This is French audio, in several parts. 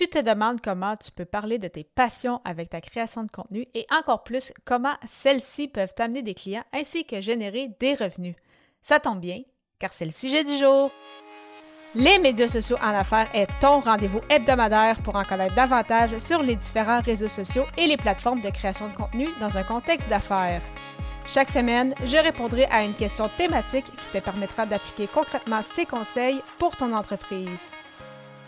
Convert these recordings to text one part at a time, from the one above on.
Tu te demandes comment tu peux parler de tes passions avec ta création de contenu et encore plus comment celles-ci peuvent t'amener des clients ainsi que générer des revenus. Ça tombe bien, car c'est le sujet du jour. Les médias sociaux en affaires est ton rendez-vous hebdomadaire pour en connaître davantage sur les différents réseaux sociaux et les plateformes de création de contenu dans un contexte d'affaires. Chaque semaine, je répondrai à une question thématique qui te permettra d'appliquer concrètement ces conseils pour ton entreprise.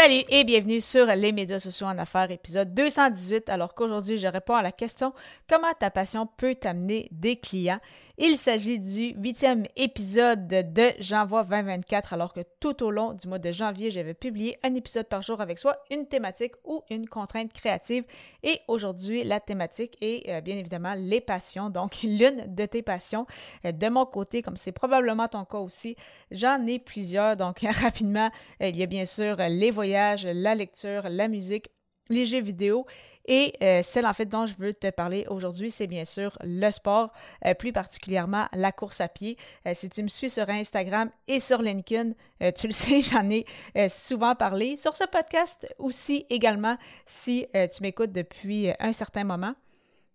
Salut et bienvenue sur les médias sociaux en affaires, épisode 218, alors qu'aujourd'hui je réponds à la question comment ta passion peut t'amener des clients? Il s'agit du huitième épisode de J'envoie 2024, alors que tout au long du mois de janvier, j'avais publié un épisode par jour avec soit une thématique ou une contrainte créative. Et aujourd'hui, la thématique est euh, bien évidemment les passions, donc l'une de tes passions. Euh, de mon côté, comme c'est probablement ton cas aussi, j'en ai plusieurs. Donc rapidement, euh, il y a bien sûr les voyages, la lecture, la musique, les jeux vidéo et euh, celle en fait dont je veux te parler aujourd'hui, c'est bien sûr le sport, euh, plus particulièrement la course à pied. Euh, si tu me suis sur Instagram et sur LinkedIn, tu le sais, j'en ai souvent parlé. Sur ce podcast aussi également, si tu m'écoutes depuis un certain moment.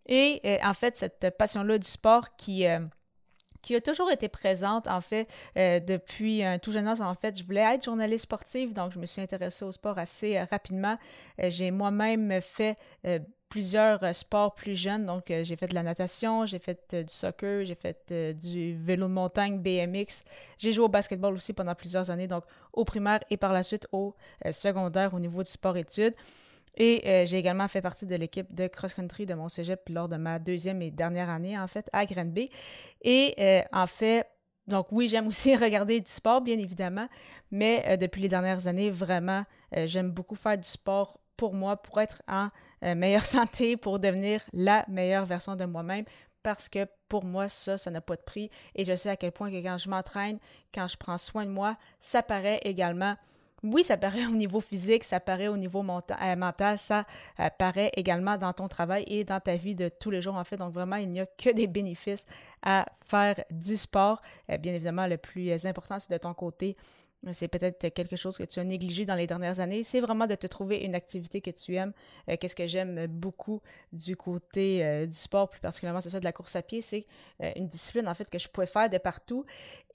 Et en fait, cette passion-là du sport qui qui a toujours été présente, en fait, euh, depuis un tout jeune âge. En fait, je voulais être journaliste sportive, donc je me suis intéressée au sport assez euh, rapidement. Euh, j'ai moi-même fait plusieurs sports plus jeunes. Donc, j'ai fait de la natation, j'ai fait du soccer, j'ai fait du vélo de montagne, BMX. J'ai joué au basketball aussi pendant plusieurs années, donc au primaire et par la suite au secondaire au niveau du sport-études. Et euh, j'ai également fait partie de l'équipe de cross-country de mon cégep lors de ma deuxième et dernière année, en fait, à Granby. Et euh, en fait, donc oui, j'aime aussi regarder du sport, bien évidemment, mais euh, depuis les dernières années, vraiment, j'aime beaucoup faire du sport pour moi, pour être en meilleure santé, pour devenir la meilleure version de moi-même, parce que pour moi, ça, ça n'a pas de prix. Et je sais à quel point que quand je m'entraîne, quand je prends soin de moi, ça paraît également oui, ça paraît au niveau physique, ça paraît au niveau euh, mental, ça euh, paraît également dans ton travail et dans ta vie de tous les jours, en fait. Donc, vraiment, il n'y a que des bénéfices à faire du sport. Euh, bien évidemment, le plus important, c'est de ton côté c'est peut-être quelque chose que tu as négligé dans les dernières années. C'est vraiment de te trouver une activité que tu aimes. Euh, qu'est-ce que j'aime beaucoup du côté euh, du sport, plus particulièrement, c'est ça, de la course à pied. C'est euh, une discipline, en fait, que je pouvais faire de partout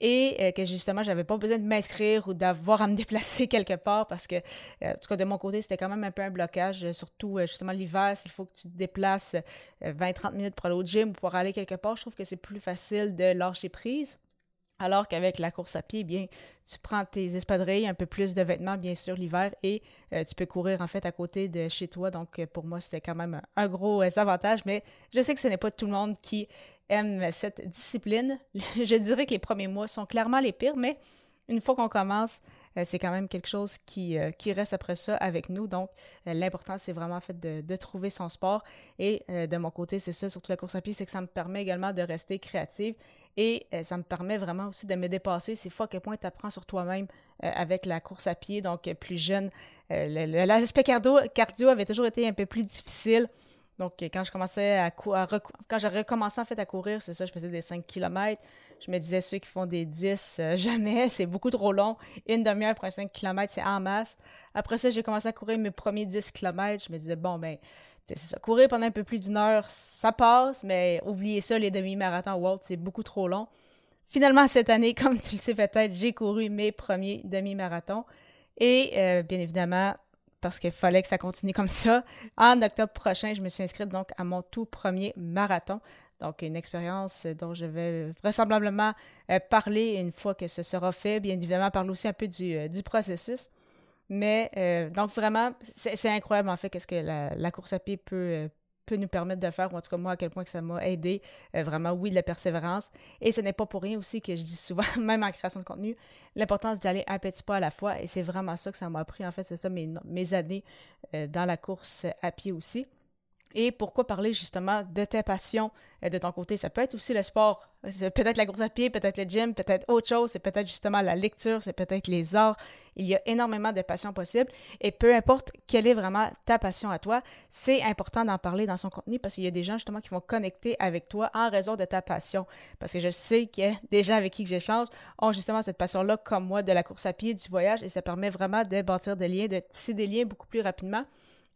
et que justement, j'avais pas besoin de m'inscrire ou d'avoir à me déplacer quelque part parce que, en tout cas, de mon côté, c'était quand même un peu un blocage, surtout justement l'hiver, s'il faut que tu te déplaces 20-30 minutes pour aller au gym ou pour aller quelque part. Je trouve que c'est plus facile de lâcher prise. Alors qu'avec la course à pied, bien, tu prends tes espadrilles, un peu plus de vêtements, bien sûr, l'hiver, et euh, tu peux courir en fait à côté de chez toi. Donc, euh, pour moi, c'était quand même un, gros euh, avantage. Mais je sais que ce n'est pas tout le monde qui aime cette discipline. je dirais que les premiers mois sont clairement les pires, mais une fois qu'on commence, c'est quand même quelque chose qui, euh, qui, reste après ça avec nous. Donc, euh, l'important, c'est vraiment fait de, trouver son sport. Et de mon côté, c'est ça, surtout la course à pied, c'est que ça me permet également de rester créative et ça me permet vraiment aussi de me dépasser. C'est fois à quel point tu apprends sur toi-même avec la course à pied. Donc, plus jeune, l'aspect cardio, cardio avait toujours été un peu plus difficile. Donc, quand je commençais à, quand j'ai recommencé en fait à courir, c'est ça, je faisais des 5 km. Je me disais, ceux qui font des 10, euh, jamais, c'est beaucoup trop long. Une demi-heure pour un 5 km, c'est en masse. Après ça, j'ai commencé à courir mes premiers 10 km. Je me disais, bon, ben, c'est ça, courir pendant un peu plus d'une heure, ça passe, mais oubliez ça, les demi-marathons Walt, c'est beaucoup trop long. Finalement, cette année, comme tu le sais peut-être, j'ai couru mes premiers demi-marathons. Et euh, bien évidemment, parce qu'il fallait que ça continue comme ça. En octobre prochain, je me suis inscrite donc à mon tout premier marathon. Donc, une expérience dont je vais vraisemblablement euh, parler une fois que ce sera fait. Bien évidemment, parler aussi un peu du, euh, processus. Mais, euh, donc vraiment, c'est incroyable en fait qu'est-ce que la, course à pied peut, peut nous permettre de faire, ou en tout cas moi, à quel point que ça m'a aidé, euh, vraiment, oui, de la persévérance. Et ce n'est pas pour rien aussi que je dis souvent, même en création de contenu, l'importance d'aller un petit pas à la fois. Et c'est vraiment ça que ça m'a appris, en fait, c'est ça mes, années euh, dans la course à pied aussi. Et pourquoi parler justement de tes passions de ton côté? Ça peut être aussi le sport, peut-être la course à pied, peut-être le gym, peut-être autre chose, c'est peut-être justement la lecture, c'est peut-être les arts. Il y a énormément de passions possibles et peu importe quelle est vraiment ta passion à toi, c'est important d'en parler dans son contenu parce qu'il y a des gens justement qui vont connecter avec toi en raison de ta passion. Parce que je sais que des gens avec qui j'échange ont justement cette passion-là comme moi de la course à pied, du voyage et ça permet vraiment de bâtir des liens, de tisser des liens beaucoup plus rapidement.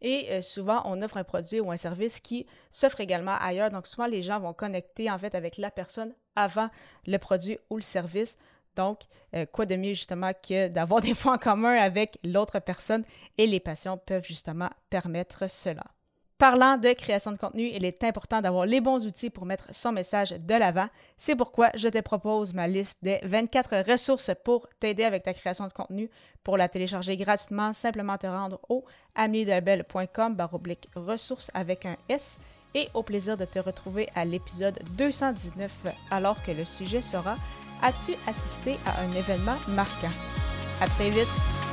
Et euh, souvent, on offre un produit ou un service qui s'offre également ailleurs. Donc, souvent, les gens vont connecter en fait avec la personne avant le produit ou le service. Donc, euh, quoi de mieux justement que d'avoir des points en commun avec l'autre personne et les passions peuvent justement permettre cela. Parlant de création de contenu, il est important d'avoir les bons outils pour mettre son message de l'avant. C'est pourquoi je te propose ma liste des 24 ressources pour t'aider avec ta création de contenu. Pour la télécharger gratuitement, simplement te rendre au amiedelabel.com baroblique ressources avec un S et au plaisir de te retrouver à l'épisode 219 alors que le sujet sera As-tu assisté à un événement marquant? À très vite!